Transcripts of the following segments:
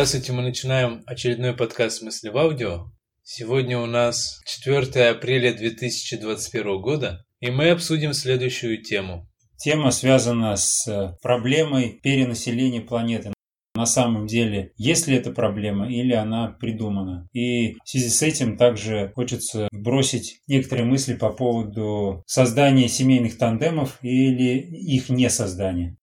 Здравствуйте, мы начинаем очередной подкаст «Мысли в аудио». Сегодня у нас 4 апреля 2021 года, и мы обсудим следующую тему. Тема связана с проблемой перенаселения планеты. На самом деле, есть ли эта проблема или она придумана. И в связи с этим также хочется бросить некоторые мысли по поводу создания семейных тандемов или их не создания.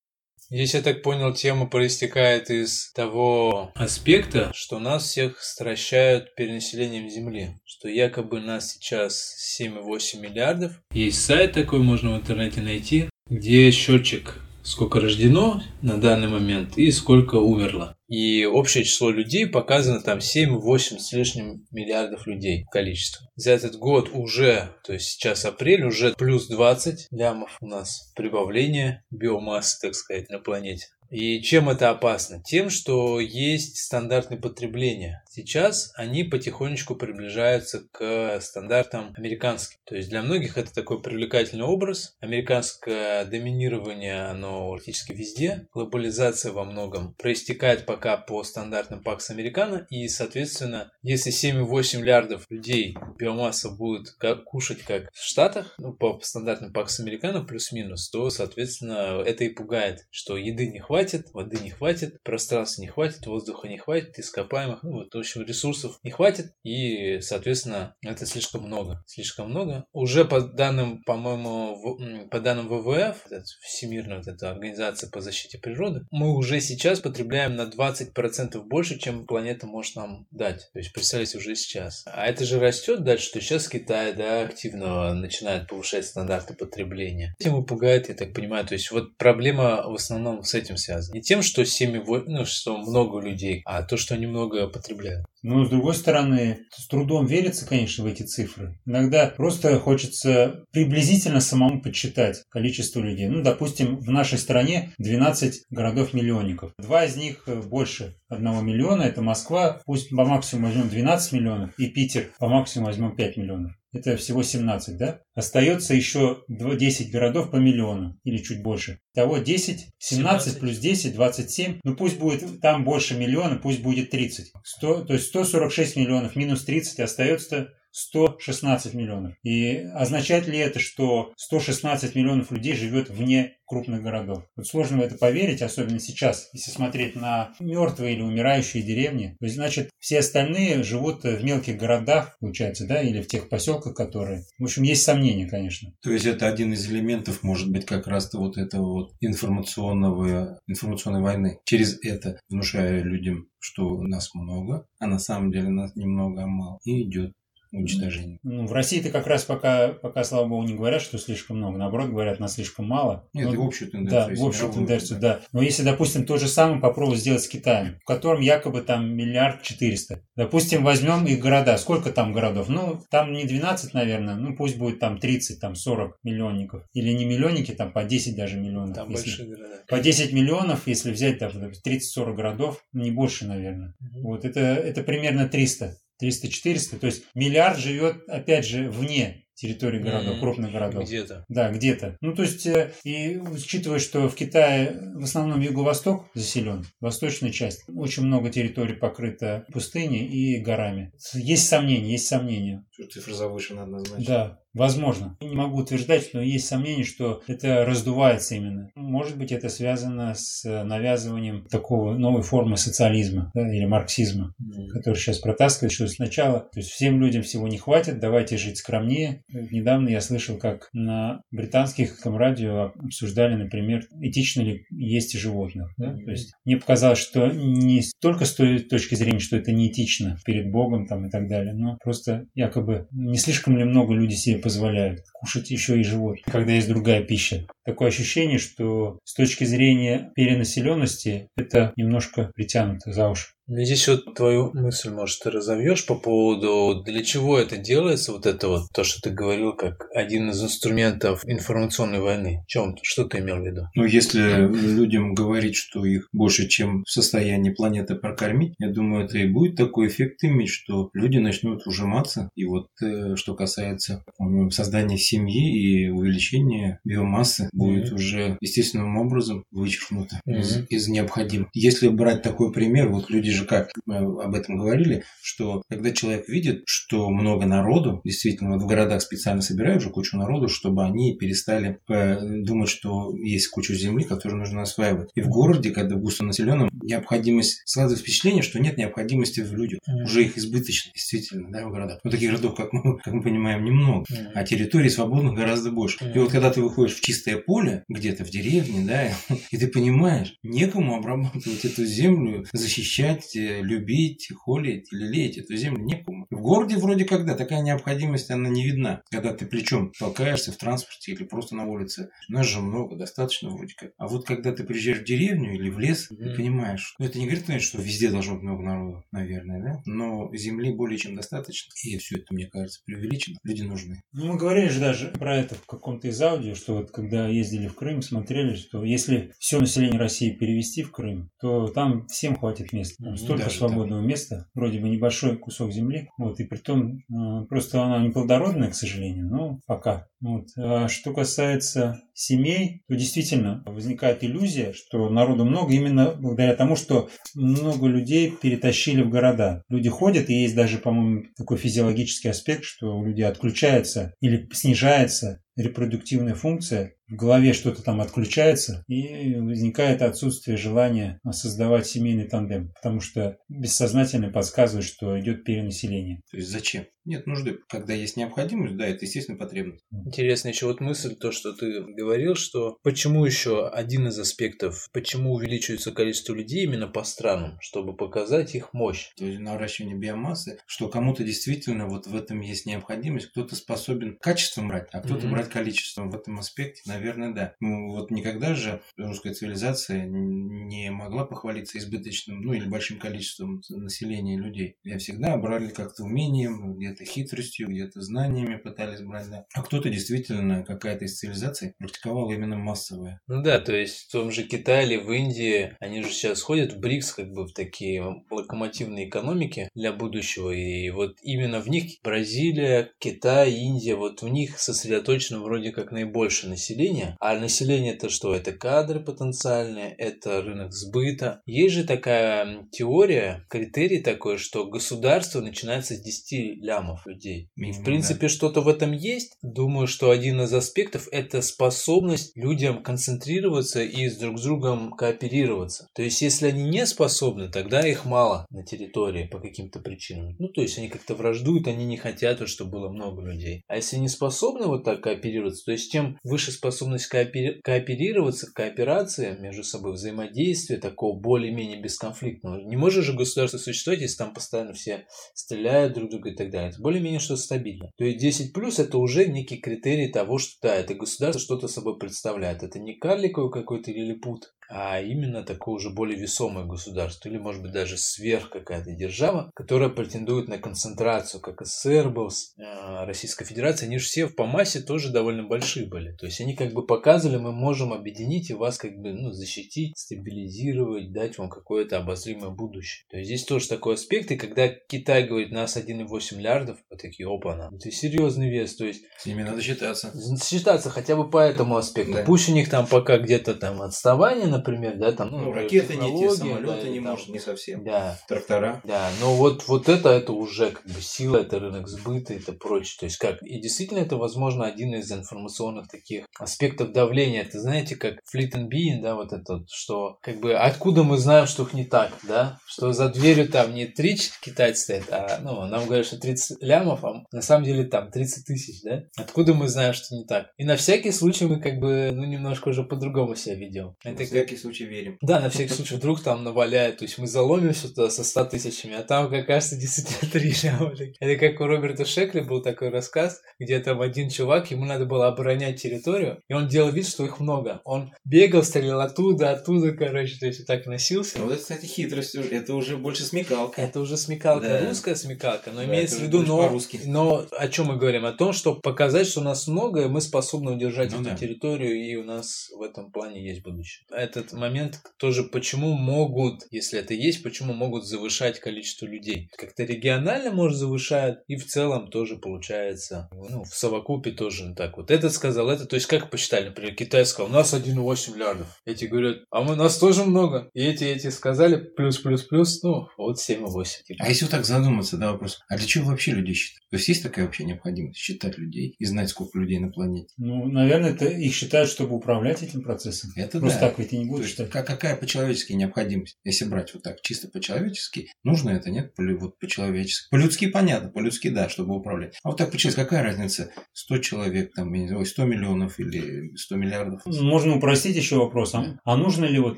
Здесь, я так понял, тема проистекает из того аспекта, что нас всех стращают перенаселением Земли. Что якобы нас сейчас 7,8 миллиардов. Есть сайт такой, можно в интернете найти, где счетчик сколько рождено на данный момент и сколько умерло. И общее число людей показано там 7-8 с лишним миллиардов людей количество. За этот год уже, то есть сейчас апрель, уже плюс 20 лямов у нас прибавление биомассы, так сказать, на планете. И чем это опасно? Тем, что есть стандартные потребления. Сейчас они потихонечку приближаются к стандартам американским. То есть для многих это такой привлекательный образ. Американское доминирование, оно практически везде. Глобализация во многом проистекает пока по стандартам Пакс Американо. И, соответственно, если 7,8 миллиардов людей биомасса будет как, кушать как в Штатах, ну, по стандартам Пакс Американо плюс-минус, то, соответственно, это и пугает, что еды не хватит воды не хватит, пространства не хватит, воздуха не хватит, ископаемых, ну вот, общем, ресурсов не хватит, и, соответственно, это слишком много, слишком много. Уже по данным, по-моему, по данным ВВФ, Всемирная вот эта организация по защите природы, мы уже сейчас потребляем на 20% больше, чем планета может нам дать. То есть, представьте, уже сейчас. А это же растет дальше, то сейчас Китай, да, активно начинает повышать стандарты потребления. Этим и пугает, я так понимаю. То есть, вот проблема в основном с этим связано. Не тем, что семьи, ну, что много людей, а то, что они много потребляют. Но, с другой стороны, с трудом верится, конечно, в эти цифры. Иногда просто хочется приблизительно самому подсчитать количество людей. Ну, допустим, в нашей стране 12 городов-миллионников. Два из них больше 1 миллиона. Это Москва, пусть по максимуму возьмем 12 миллионов, и Питер по максимуму возьмем 5 миллионов. Это всего 17, да? Остается еще 10 городов по миллиону или чуть больше. Того 10, 17, 17. плюс 10, 27. Ну пусть будет там больше миллиона, пусть будет 30. 100, то есть 146 миллионов минус 30 остается 116 миллионов. И означает ли это, что 116 миллионов людей живет вне крупных городов? Вот сложно в это поверить, особенно сейчас, если смотреть на мертвые или умирающие деревни. То есть, значит, все остальные живут в мелких городах, получается, да, или в тех поселках, которые... В общем, есть сомнения, конечно. То есть, это один из элементов, может быть, как раз-то вот этого вот информационного, информационной войны. Через это внушая людям, что нас много, а на самом деле нас немного, а мало. И идет уничтожения. Ну, в России-то как раз пока, пока, слава богу, не говорят, что слишком много. Наоборот, говорят, нас слишком мало. Нет, ну, общую тенденцию. Да, в общую тенденцию, да. Но если, допустим, то же самое попробовать сделать с Китаем, в котором якобы там миллиард четыреста. Допустим, возьмем их города. Сколько там городов? Ну, там не 12, наверное, ну пусть будет там 30, там 40 миллионников. Или не миллионники, там по 10 даже миллионов. Там если, большие города. По 10 миллионов, если взять там 30-40 городов, не больше, наверное. Угу. Вот это, это примерно 300. 300-400, то есть миллиард живет, опять же, вне территории городов, mm-hmm. крупных городов. Где-то. Да, где-то. Ну, то есть, э, и учитывая, что в Китае в основном юго-восток заселен, восточная часть, очень много территорий покрыто пустыней и горами. Есть сомнения, есть сомнения. Цифра завышена однозначно. Да, Возможно. Не могу утверждать, но есть сомнение, что это раздувается именно. Может быть, это связано с навязыванием такого новой формы социализма да, или марксизма, mm-hmm. который сейчас протаскивает, что сначала, то есть всем людям всего не хватит, давайте жить скромнее. Недавно я слышал, как на британских радио обсуждали, например, этично ли есть животных. Да? Mm-hmm. То есть мне показалось, что не только с той точки зрения, что это неэтично перед Богом там, и так далее, но просто якобы не слишком ли много люди себе позволяют кушать еще и животных, когда есть другая пища. Такое ощущение, что с точки зрения перенаселенности это немножко притянуто за уши. Здесь вот твою мысль, может, ты разовьешь по поводу, для чего это делается, вот это вот, то, что ты говорил, как один из инструментов информационной войны. Чем, что ты имел в виду? Ну, если людям говорить, что их больше, чем в состоянии планеты прокормить, я думаю, это и будет такой эффект иметь, что люди начнут ужиматься. И вот э, что касается создания семьи и увеличения биомассы, будет mm-hmm. уже естественным образом вычеркнуто mm-hmm. из, из необходимых. Если брать такой пример, вот люди же как мы об этом говорили, что когда человек видит, что много народу, действительно, вот в городах специально собирают уже кучу народу, чтобы они перестали э, думать, что есть кучу земли, которую нужно осваивать. И в городе, когда густо населенном, необходимость складывает впечатление, что нет необходимости в людях. Mm-hmm. Уже их избыточно, действительно, да, в городах. Но таких городов, как мы, как мы понимаем, немного. Mm-hmm. А территорий свободных гораздо больше. Mm-hmm. И вот когда ты выходишь в чистое поле, где-то в деревне, да, и ты понимаешь, некому обрабатывать эту землю, защищать, э, любить, холить или леять эту землю некому. В городе вроде когда такая необходимость, она не видна. Когда ты плечом толкаешься в транспорте или просто на улице. Нас же много, достаточно вроде как. А вот когда ты приезжаешь в деревню или в лес, mm-hmm. ты понимаешь, ну это не говорит, конечно, что везде должно быть много народу, наверное, да? Но земли более чем достаточно. И все это, мне кажется, преувеличено. Люди нужны. Ну, мы говорили же даже про это в каком-то из аудио, что вот когда ездили в Крым, смотрели, что если все население России перевести в Крым, то там всем хватит места. Там столько даже свободного так. места, вроде бы небольшой кусок земли. Вот, и при том, э, просто она неплодородная, к сожалению, но пока. Вот. А что касается семей, то действительно возникает иллюзия, что народу много именно благодаря тому, что много людей перетащили в города. Люди ходят, и есть даже, по-моему, такой физиологический аспект, что у людей отключается или снижается репродуктивная функция, в голове что-то там отключается, и возникает отсутствие желания создавать семейный тандем, потому что бессознательно подсказывает, что идет перенаселение. То есть зачем? Нет нужды. Когда есть необходимость, да, это естественно потребность. Интересно еще вот мысль, то, что ты говорил, что почему еще один из аспектов, почему увеличивается количество людей именно по странам, чтобы показать их мощь. То есть наращивание биомассы, что кому-то действительно вот в этом есть необходимость, кто-то способен качеством брать, а кто-то mm-hmm. брать количеством. В этом аспекте, наверное, да. Ну, вот никогда же русская цивилизация не могла похвалиться избыточным, ну или большим количеством населения людей. Я всегда брали как-то умением, где-то хитростью, где-то знаниями пытались брать, да. А кто-то действительно, какая-то из цивилизаций практиковала именно массовое. Ну да, то есть в том же Китае или в Индии, они же сейчас ходят в БРИКС, как бы в такие локомотивные экономики для будущего. И вот именно в них Бразилия, Китай, Индия, вот в них сосредоточено вроде как наибольшее население. А население это что? Это кадры потенциальные, это рынок сбыта. Есть же такая теория, критерий такой, что государство начинается с 10 лямов людей. И в принципе да. что-то в этом есть. Думаю, что один из аспектов это способность людям концентрироваться и с друг с другом кооперироваться. То есть если они не способны, тогда их мало на территории по каким-то причинам. Ну то есть они как-то враждуют, они не хотят, чтобы было много людей. А если не способны вот так кооперироваться, то есть чем выше способность коопери- кооперироваться, кооперация между собой, взаимодействие такого более-менее бесконфликтного. Не может же государство существовать, если там постоянно все стреляют друг друга и так далее. Это более-менее что-то стабильно. То есть 10 плюс это уже некий критерий того, что да, это государство что-то собой представляет. Это не карликовый какой-то лилипут, а именно такое уже более весомое государство, или может быть даже сверх какая-то держава, которая претендует на концентрацию, как СССР был, э, Российская Федерация, они же все по массе тоже довольно большие были. То есть они как бы показывали, мы можем объединить и вас как бы ну, защитить, стабилизировать, дать вам какое-то обозримое будущее. То есть здесь тоже такой аспект, и когда Китай говорит, нас 1,8 миллиардов, вот такие, опа, на. Это серьезный вес, то есть... С ними надо считаться. Считаться хотя бы по этому аспекту. Да. Пусть у них там пока где-то там отставание, например, да, там... Ну, ну ракеты не те, самолеты да, не там, может, не совсем. Да. Трактора. Да, но вот, вот это, это уже как бы сила, это рынок сбыта, это прочее. То есть как, и действительно это, возможно, один из информационных таких аспектов давления. Это знаете, как Fleet and Being, да, вот это, что как бы откуда мы знаем, что их не так, да, что за дверью там не 3 китайца стоят, а, ну, нам говорят, что 30 лямов, а на самом деле там 30 тысяч, да? Откуда мы знаем, что не так? И на всякий случай мы как бы, ну, немножко уже по-другому себя ведем. Это на всякий случай верим. Да, на всякий случай вдруг там наваляют, то есть мы заломимся туда со 100 тысячами, а там, как кажется, действительно 3 ляма. Это как у Роберта Шекли был такой рассказ, где там один чувак, ему надо было оборонять территорию, и он делал вид, что их много. Он бегал, стрелял оттуда, оттуда, короче, то есть вот так носился. Вот это, кстати, хитрость, это уже больше смекалка. Это уже смекалка, да. русская смекалка, но да, имеется в виду, но, но о чем мы говорим? О том, чтобы показать, что у нас много, и мы способны удержать ну, эту да. территорию, и у нас в этом плане есть будущее. Это этот момент тоже, почему могут, если это есть, почему могут завышать количество людей. Как-то регионально, может, завышают, и в целом тоже получается, ну, в совокупе тоже так вот. Этот сказал это, то есть как посчитали, например, Китай сказал, у нас 1,8 миллиардов. Эти говорят, а мы, нас тоже много. И эти, эти сказали, плюс, плюс, плюс, ну, вот 7,8. Типа. А если вот так задуматься, да, вопрос, а для чего вообще людей считать? То есть есть такая вообще необходимость считать людей и знать, сколько людей на планете? Ну, наверное, это их считают, чтобы управлять этим процессом. Это Просто да. так ведь и не То есть, считать. ка- какая по-человечески необходимость? Если брать вот так чисто по-человечески, нужно это, нет? По- Вот по-человечески. По-людски понятно, по-людски да, чтобы управлять. А вот так по-человечески, какая разница? 100 человек, там, я не знаю, 100 миллионов или 100 миллиардов? Можно упростить еще вопрос. А, а нужно ли, вот,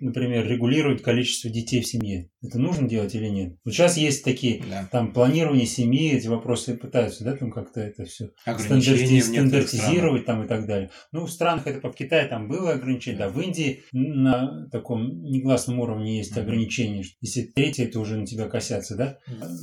например, регулировать количество детей в семье? Это нужно делать или нет? Вот сейчас есть такие Да. там планирование семьи, эти вопросы пытаются, да, там как-то это все Ограничения стандартизировать там и так далее. Ну, в странах это в Китае там было ограничение, да, в Индии на таком негласном уровне есть ограничение. что Если третье, это уже на тебя косятся, да?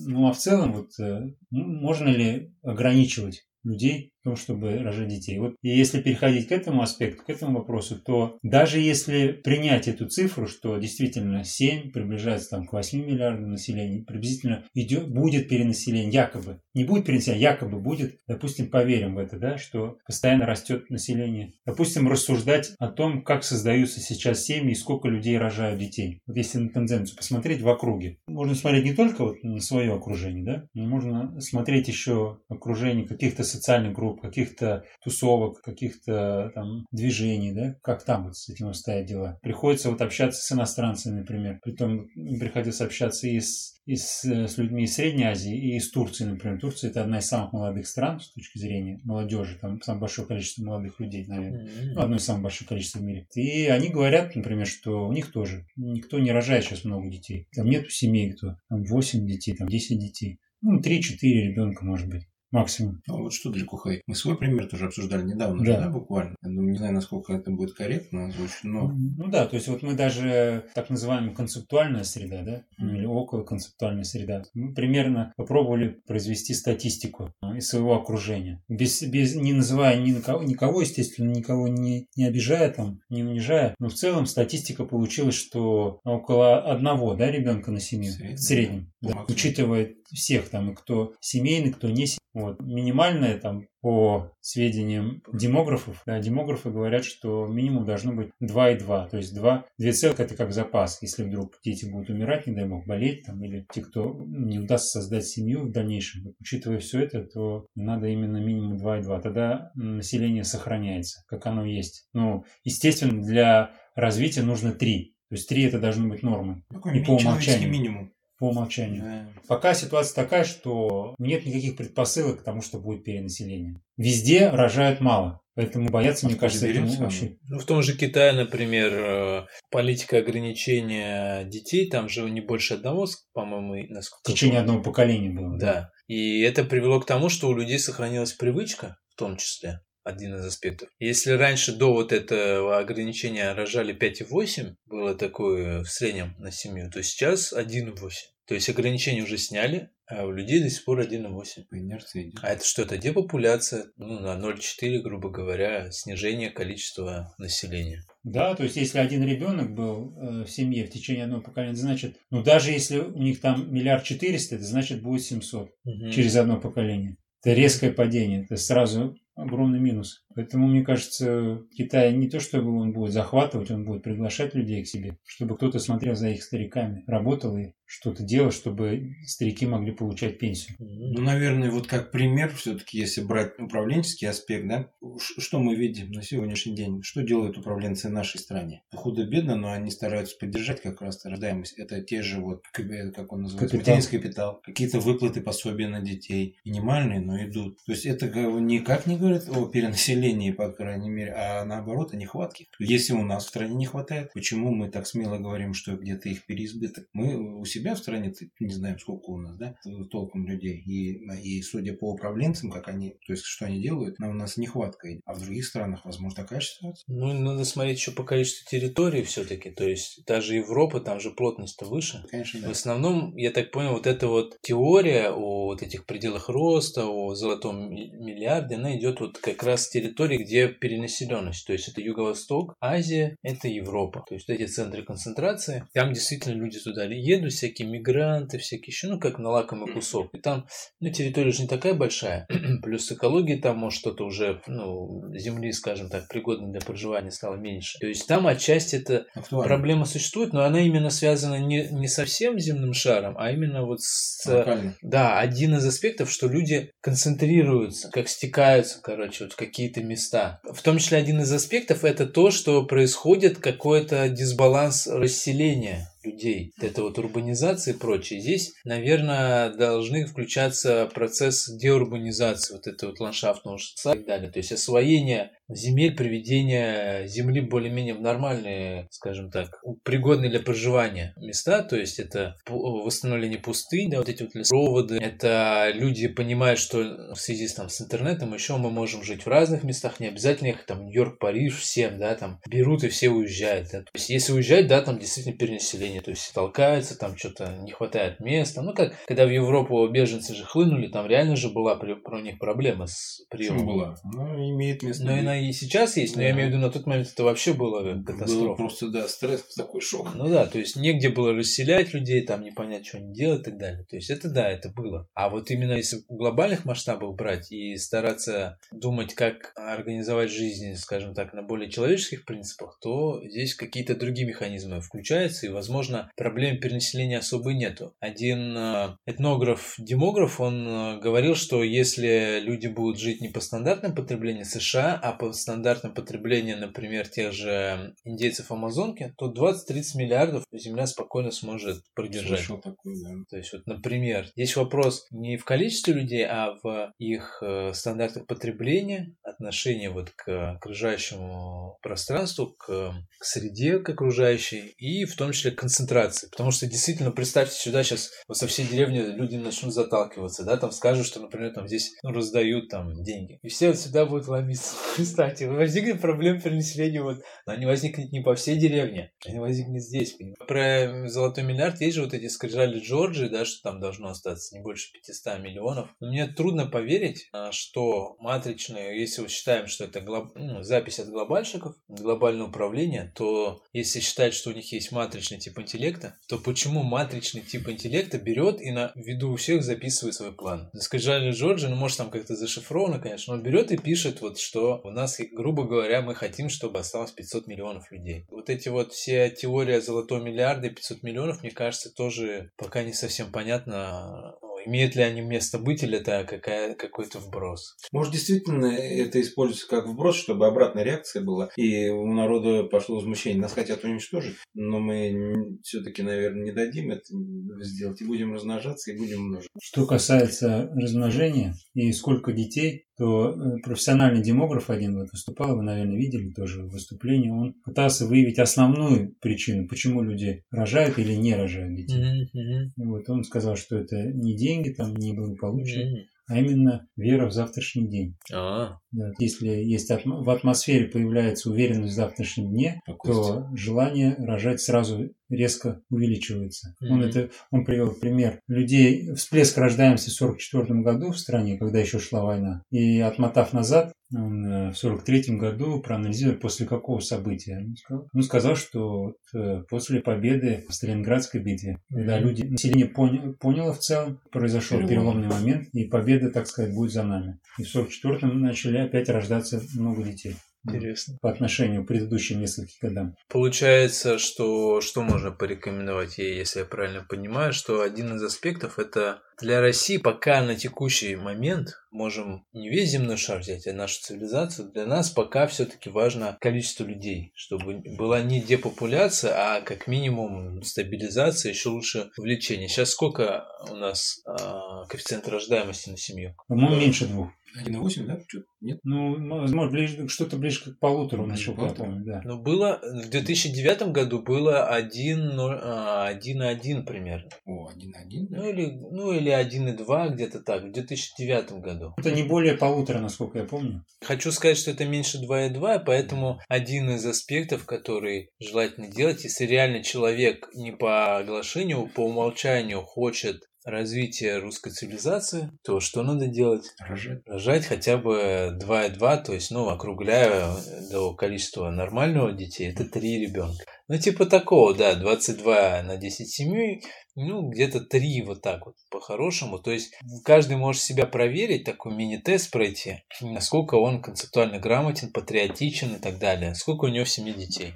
Ну, а в целом, вот, э, можно ли ограничивать людей том, чтобы рожать детей. Вот и если переходить к этому аспекту, к этому вопросу, то даже если принять эту цифру, что действительно 7 приближается там, к 8 миллиардам населения, приблизительно идет, будет перенаселение, якобы, не будет перенаселения, якобы будет, допустим, поверим в это, да, что постоянно растет население. Допустим, рассуждать о том, как создаются сейчас семьи и сколько людей рожают детей. Вот если на тенденцию посмотреть в округе. Можно смотреть не только вот на свое окружение, да, но можно смотреть еще окружение каких-то социальных групп, каких-то тусовок, каких-то там движений, да, как там вот с этим обстоят дела. Приходится вот общаться с иностранцами, например. Притом приходилось общаться и с, и с, э, с людьми из Средней Азии, и из Турции, например. Турция это одна из самых молодых стран с точки зрения молодежи, там самое большое количество молодых людей, наверное. Ну, одно из самых больших количеств в мире. И они говорят, например, что у них тоже никто не рожает сейчас много детей. Там нету семей, кто там 8 детей, там 10 детей. Ну, 3-4 ребенка, может быть, максимум. Ну, вот что далеко ходить. Мы свой пример тоже обсуждали недавно, Да. же, да, буквально. Я думаю, не знаю, насколько это будет корректно озвучить, но Ну да, то есть вот мы даже так называемая концептуальная среда, да, Мгм. или около концептуальная среда, мы примерно попробовали произвести статистику а, из своего окружения. Без, без, не называя ни на кого, никого, естественно, никого не, не обижая, там, не унижая, но в целом статистика получилась, что около одного да, ребенка на семью В среднем, в среднем, да, учитывая всех там, и кто семейный, кто не семейный. Вот. Минимальная там по сведениям демографов, да, демографы говорят, что минимум должно быть 2,2, то есть 2, 2 целых это как запас, если вдруг дети будут умирать, не дай бог, болеть там, или те, кто не удастся создать семью в дальнейшем. Учитывая все это, то надо именно минимум 2,2, тогда население сохраняется, как оно есть. Ну, естественно, для развития нужно 3, то есть 3 это должно быть нормой такой И по умолчанию. минимум. По умолчанию. Да. Пока ситуация такая, что нет никаких предпосылок к тому, что будет перенаселение. Везде рожают мало. Поэтому бояться, мне кажется, этому вообще... Ну, в том же Китае, например, э, политика ограничения детей, там же не больше одного, по-моему, и В насколько... течение одного поколения было. помню. Да. И это привело к тому, что у людей сохранилась привычка, в том числе, один из аспектов. Если раньше до вот этого ограничения рожали 5,8, было такое в среднем на семью, то сейчас 1,8. То есть ограничения уже сняли, а у людей до сих пор 1,8. По инерции идет. А это что? Это депопуляция, ну, на 0,4, грубо говоря, снижение количества населения. Да, то есть если один ребенок был э, в семье в течение одного поколения, это значит, ну даже если у них там миллиард четыреста, это значит будет 700 Мгм. через одно поколение. Это резкое падение, это сразу огромный минус. Поэтому, мне кажется, Китай не то, чтобы он будет захватывать, он будет приглашать людей к себе, чтобы кто-то смотрел за их стариками, работал и что-то делал, чтобы старики могли получать пенсию. Ну, наверное, вот как пример, все-таки, если брать управленческий аспект, да, что мы видим на сегодняшний день? Что делают управленцы в нашей стране? Худо-бедно, но они стараются поддержать как раз рождаемость. Это те же, вот, как он называется, Капитал. капитал, какие-то выплаты, пособия на детей. Минимальные, но идут. То есть это никак не говорит о перенаселении, по крайней мере, а наоборот о нехватке. Если у нас в стране не хватает, почему мы так смело говорим, что где-то их переизбыток? Мы у себя в стране не знаем, сколько у нас, да, толком людей. И, и судя по управленцам, как они, то есть что они делают, нам у нас нехватка. А в других странах, возможно, такая же ситуация. Ну, надо смотреть еще по количеству территорий все-таки. То есть, даже Европа, там же плотность-то выше. Конечно, В да. основном, я так понял, вот эта вот теория о вот этих пределах роста, о золотом ми- миллиарде, она идет вот как раз с территории территории, где перенаселенность. То есть это Юго-Восток, Азия, это Европа. То есть эти центры концентрации. Там действительно люди туда едут, всякие мигранты, всякие еще, ну как на лакомый кусок. И там, ну территория же не такая большая. Плюс экология там, может, что-то уже, ну, земли, скажем так, пригодной для проживания стало меньше. То есть там отчасти эта Актуально. проблема существует, но она именно связана не, не со всем земным шаром, а именно вот с... Локально. Да, один из аспектов, что люди концентрируются, как стекаются, короче, вот в какие-то места. В том числе один из аспектов это то, что происходит какой-то дисбаланс расселения людей. Это вот урбанизация и прочее. Здесь, наверное, должны включаться процесс деурбанизации вот этого вот ландшафтного шоссе и далее. То есть освоение земель, приведение земли более-менее в нормальные, скажем так, пригодные для проживания места. То есть это восстановление пустынь, да, вот эти вот лесопроводы. Это люди понимают, что в связи с, там, с интернетом еще мы можем жить в разных местах, не обязательно ехать там Нью-Йорк, Париж, всем, да, там берут и все уезжают. Да. То есть если уезжать, да, там действительно перенаселение населения, то есть толкаются, там что-то не хватает места. Ну, как когда в Европу беженцы же хлынули, там реально же была при, про них проблема с приемом. Почему была? Ну, имеет место. Но она и сейчас есть, но да. я имею в виду, на тот момент это вообще было катастрофа. Было просто, да, стресс, такой шок. Ну да, то есть негде было расселять людей, там не понять, что они делают и так далее. То есть это да, это было. А вот именно если в глобальных масштабах брать и стараться думать, как организовать жизнь, скажем так, на более человеческих принципах, то здесь какие-то другие механизмы включаются, и, возможно, возможно, проблем перенаселения особо нету. Один э, этнограф-демограф, он э, говорил, что если люди будут жить не по стандартным потреблению США, а по стандартным потреблению, например, тех же индейцев Амазонки, то 20-30 миллиардов Земля спокойно сможет продержать. Такое, да. То есть, вот, например, здесь вопрос не в количестве людей, а в их э, стандартах потребления, отношения вот к окружающему пространству, к, к среде к окружающей и в том числе к концентрации. Потому что действительно, представьте сюда сейчас вот со всей деревни люди начнут заталкиваться, да, там скажут, что, например, там здесь ну, раздают там деньги. И все вот сюда будут ломиться. Представьте, возникнет проблема перенаселения, вот, но они возникнет не по всей деревне, они возникнет здесь. Понимаете? Про золотой миллиард есть же вот эти скрижали Джорджи, да, что там должно остаться не больше 500 миллионов. Но мне трудно поверить, а, что матричные, если мы считаем, что это глоб... ну, запись от глобальщиков, глобальное управление, то если считать, что у них есть матричный интеллекта, то почему матричный тип интеллекта берет и на виду у всех записывает свой план? Скажали Джорджи, ну может там как-то зашифровано, конечно, он берет и пишет вот, что у нас, грубо говоря, мы хотим, чтобы осталось 500 миллионов людей. Вот эти вот все теория золотого миллиарда и 500 миллионов, мне кажется, тоже пока не совсем понятно, имеют ли они место быть или это какая, какой-то вброс? Может, действительно это используется как вброс, чтобы обратная реакция была, и у народа пошло возмущение. Нас хотят уничтожить, но мы все-таки, наверное, не дадим это сделать, и будем размножаться, и будем множить. Что касается размножения и сколько детей, то э, профессиональный демограф один вот выступал, вы, наверное, видели тоже выступление, он пытался выявить основную причину, почему люди рожают или не рожают детей. Mm-hmm. И вот он сказал, что это не деньги, там, не благополучие, mm-hmm а именно вера в завтрашний день. А. Да, если есть в атмосфере появляется уверенность в завтрашнем дне, то желание рожать сразу резко увеличивается. Mm-hmm. Он это он привел пример людей всплеск рождаемости в 44 году в стране, когда еще шла война, и отмотав назад, он э, в 43 году проанализировал после какого события. Он сказал, он сказал что э, после победы в Сталинградской битве, когда люди, население поня, поняло в целом, произошел переломный момент, и победа, так сказать, будет за нами. И в 44-м начали опять рождаться много детей. Интересно. По отношению к предыдущим нескольким годам. Получается, что что можно порекомендовать ей, если я правильно понимаю, что один из аспектов это для России пока на текущий момент можем не весь земной шар взять, а нашу цивилизацию. Для нас пока все-таки важно количество людей, чтобы была не депопуляция, а как минимум стабилизация, еще лучше увлечение. Сейчас сколько у нас э, коэффициент рождаемости на семью? По-моему, меньше двух. 1,8, да? Что-то нет? Ну, возможно, ближе, что-то ближе к полутору, я помню, да. Ну, было, в 2009 году было 1,1 1,1 примерно. О, 1,1, да? Ну, или, ну, или 1,2 где-то так, в 2009 году. Это не более полутора, насколько я помню. Хочу сказать, что это меньше 2,2, поэтому один из аспектов, который желательно делать, если реально человек не по оглашению, по умолчанию хочет развития русской цивилизации, то что надо делать? Рожать. Рожать хотя бы 2,2, то есть, ну, округляя до количества нормального детей, это 3 ребенка. Ну, типа такого, да, 22 на 10 семей, ну, где-то 3 вот так вот, по-хорошему. То есть, каждый может себя проверить, такой мини-тест пройти, насколько он концептуально грамотен, патриотичен и так далее, сколько у него в семье детей.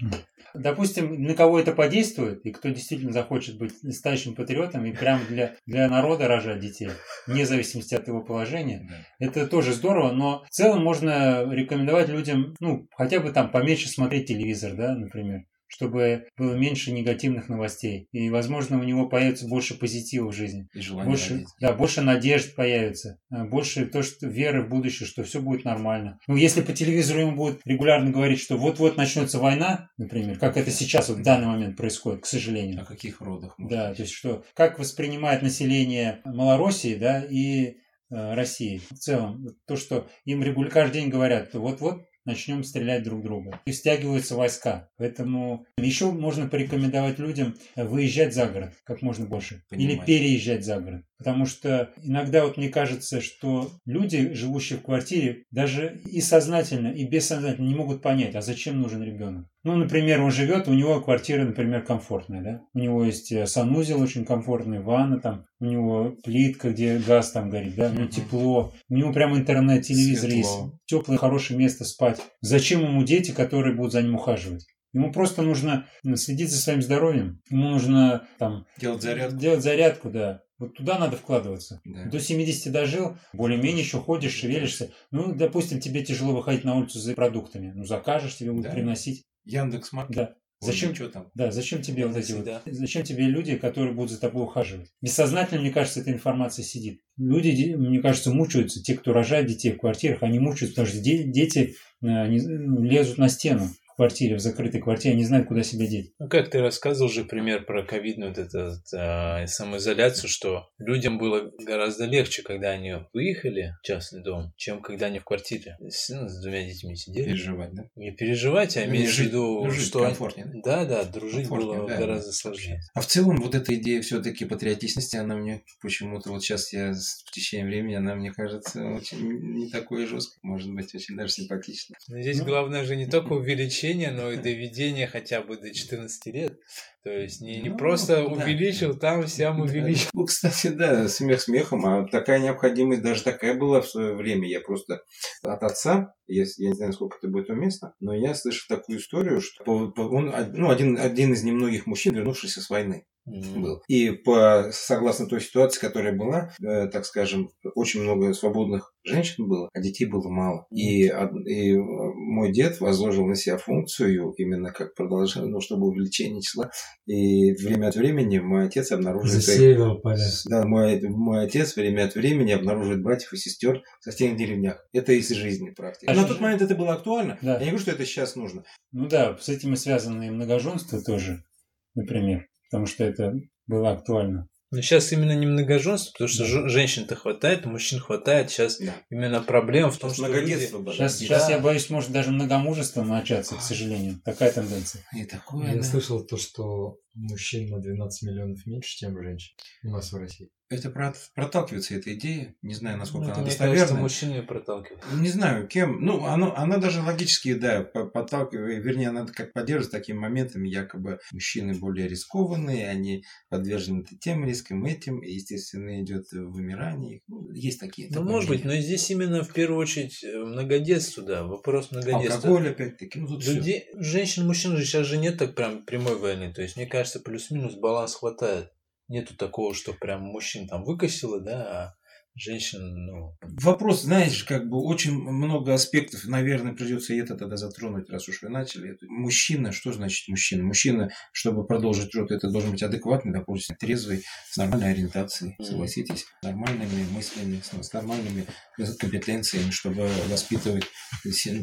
Допустим, на кого это подействует, и кто действительно захочет быть настоящим патриотом и прямо для, для народа рожать детей, вне зависимости от его положения, Да. это тоже здорово, но в целом можно рекомендовать людям, ну, хотя бы там поменьше смотреть телевизор, да, например, чтобы было меньше негативных новостей. И, возможно, у него появится больше позитива в жизни. И желание Больше, родить. да, больше надежд появится, а, больше то, что веры в будущее, что все будет нормально. Ну, если по телевизору ему будут регулярно говорить, что вот-вот начнется война, например, как это сейчас вот в данный момент происходит, к сожалению. О каких родах? Да, быть? то есть что, как воспринимает население Малороссии, да, и э, России в целом. То, что им регулярно каждый день говорят, что вот-вот начнем стрелять друг друга. И стягиваются войска. Поэтому еще можно порекомендовать людям выезжать за город как можно больше. Или Понимаю. переезжать за город. Потому что иногда вот мне кажется, что люди, живущие в квартире, даже и сознательно, и бессознательно не могут понять, а зачем нужен ребенок. Ну, например, он живет, у него квартира, например, комфортная, да? У него есть э, санузел очень комфортный, ванна там, у него плитка, где газ там горит, да, у него Мгм. тепло, у него прям интернет, телевизор Светло. есть, теплое, хорошее место спать. Зачем ему дети, которые будут за ним ухаживать? Ему просто нужно следить за своим здоровьем. Ему нужно там Делать зарядку. делать зарядку, да. Вот туда надо вкладываться. Да. До 70 дожил, более-менее еще ходишь, шевелишься. Ну, допустим, тебе тяжело выходить на улицу за продуктами. Ну, закажешь, тебе будут Да. приносить. Яндекс Маркет. Да. Зачем, Что там? да, зачем тебе вот эти Всегда. вот, зачем тебе люди, которые будут за тобой ухаживать? Бессознательно, мне кажется, эта информация сидит. Люди, мне кажется, мучаются. Те, кто рожает детей в квартирах, они мучаются, потому что де- дети э, лезут на стену в квартире, в закрытой квартире, они знают, куда себя деть. Ну, как ты рассказывал же пример про ковидную вот эту вот, а, самоизоляцию, что людям было гораздо легче, когда они выехали в частный дом, чем когда они в квартире с, ну, с двумя детьми сидели. Переживать, да? Не переживать, а имеешь в виду, что... они- комфортнее, Да, да, дружить было да, гораздо да. сложнее. А в целом вот эта идея все-таки патриотичности, она мне почему-то вот сейчас я в течение времени, она мне кажется очень не такой жесткой, может быть, очень даже симпатичной. Но здесь Ну. главное же не только увеличение, но и доведение хотя бы до 14 лет. То есть не, не Ну, просто да. увеличил, там сям увеличил. Ну, кстати, да, смех смехом, а такая необходимость даже такая была в свое время. Я просто от отца, я, я не знаю, насколько это будет уместно, но я слышал такую историю, что он ну, один, один из немногих мужчин, вернувшийся с войны. М. был. И по, согласно той ситуации, которая была, э, так скажем, очень много свободных женщин было, а детей было мало. И, од- и э, мой дед возложил на себя функцию именно как продолжение, ну, чтобы увеличение числа. И время от времени мой отец обнаруживает... Засеивал поля. Да, мой, мой отец время от времени обнаруживает братьев и сестер в соседних деревнях. Это из жизни практики. А на тот момент это было актуально. Да. Я не говорю, что это сейчас нужно. Ну да, с этим и связано и многоженство тоже, например, потому что это было актуально. Но сейчас именно не многоженство, потому что Да. женщин-то хватает, мужчин хватает. Сейчас Да. именно проблема в том, Сейчас что многодетство люди-. Сейчас, Да. сейчас я боюсь, может даже многомужество начаться, к сожалению. Такая тенденция. И такое, Я да. слышал то, что мужчин на 12 миллионов меньше, чем женщин у нас в России. Это про- проталкивается эта идея. Не знаю, Ну, насколько это, она мне кажется, мужчины проталкивают. Не знаю, кем. Ну, оно, она даже логически, да, по- подталкивает, вернее, она как поддерживает такими моментами, якобы мужчины более рискованные, они подвержены тем рискам, этим, и, естественно, идет вымирание. Ну, есть такие. Ну, может быть, но здесь именно в первую очередь э, многодетство, да, вопрос многодетства. Алкоголь, опять-таки, ну, тут всё. Людей, женщин, мужчин же сейчас же нет так прям прямой войны. То есть, мне кажется, плюс-минус баланс хватает. Нету такого, что прям мужчин там выкосило, да, а женщин, ну... Вопрос, знаешь, как бы очень много аспектов, наверное, придется и это тогда затронуть, раз уж вы начали. Мужчина, что значит мужчина? Мужчина, чтобы продолжить род, это должен быть адекватный, допустим, трезвый, с нормальной ориентацией, согласитесь, с нормальными мыслями, с, нормальными компетенциями, чтобы воспитывать,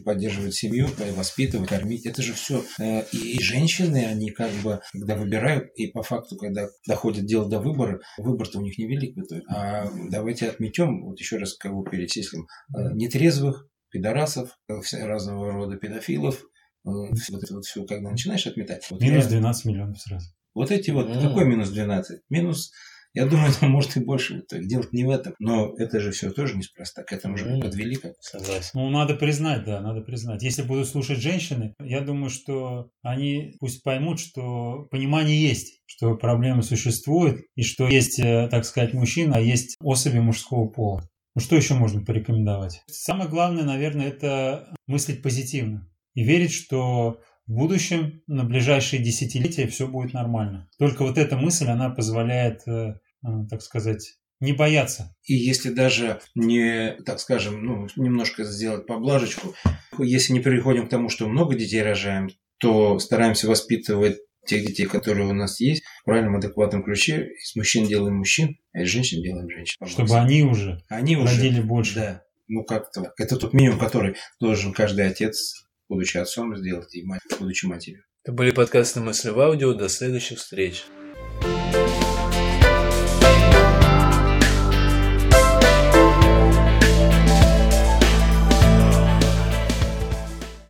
поддерживать семью, воспитывать, кормить. Это же все. И, и женщины, они как бы, когда выбирают, и по факту, когда доходит дело до выбора, выбор-то у них невелик в итоге. А давайте отметем, вот еще раз кого перечислим, э, нетрезвых, пидорасов, э, разного рода педофилов, э, вот это вот все, когда начинаешь отметать. Вот Минус я- 12 миллионов сразу. вот эти вот, М. какой минус 12? Минус Я думаю, это может и больше. Так, дело не в этом. Но это же все тоже неспроста. К этому же Мгм. подвели как. Согласен. Ну, надо признать, да, надо признать. Если будут слушать женщины, я думаю, что они пусть поймут, что понимание есть, что проблемы существуют, и что есть, э, так сказать, мужчина, а есть особи мужского пола. Ну, что еще можно порекомендовать? Самое главное, наверное, это мыслить позитивно и верить, что в будущем, на ближайшие десятилетия все будет нормально. Только вот эта мысль, она позволяет, э, э, так сказать, не бояться. И если даже не, так скажем, ну, немножко сделать поблажечку, если не переходим к тому, что много детей рожаем, то стараемся воспитывать тех детей, которые у нас есть, в правильном, адекватном ключе. Из мужчин делаем мужчин, а из женщин делаем женщин. Чтобы они уже Они уже... родили больше. Да. Ну, как-то. Это тот минимум, который должен каждый отец, будучи отцом, сделать, и мать, будучи матерью. Это были подкасты «Мысли в аудио». До следующих встреч.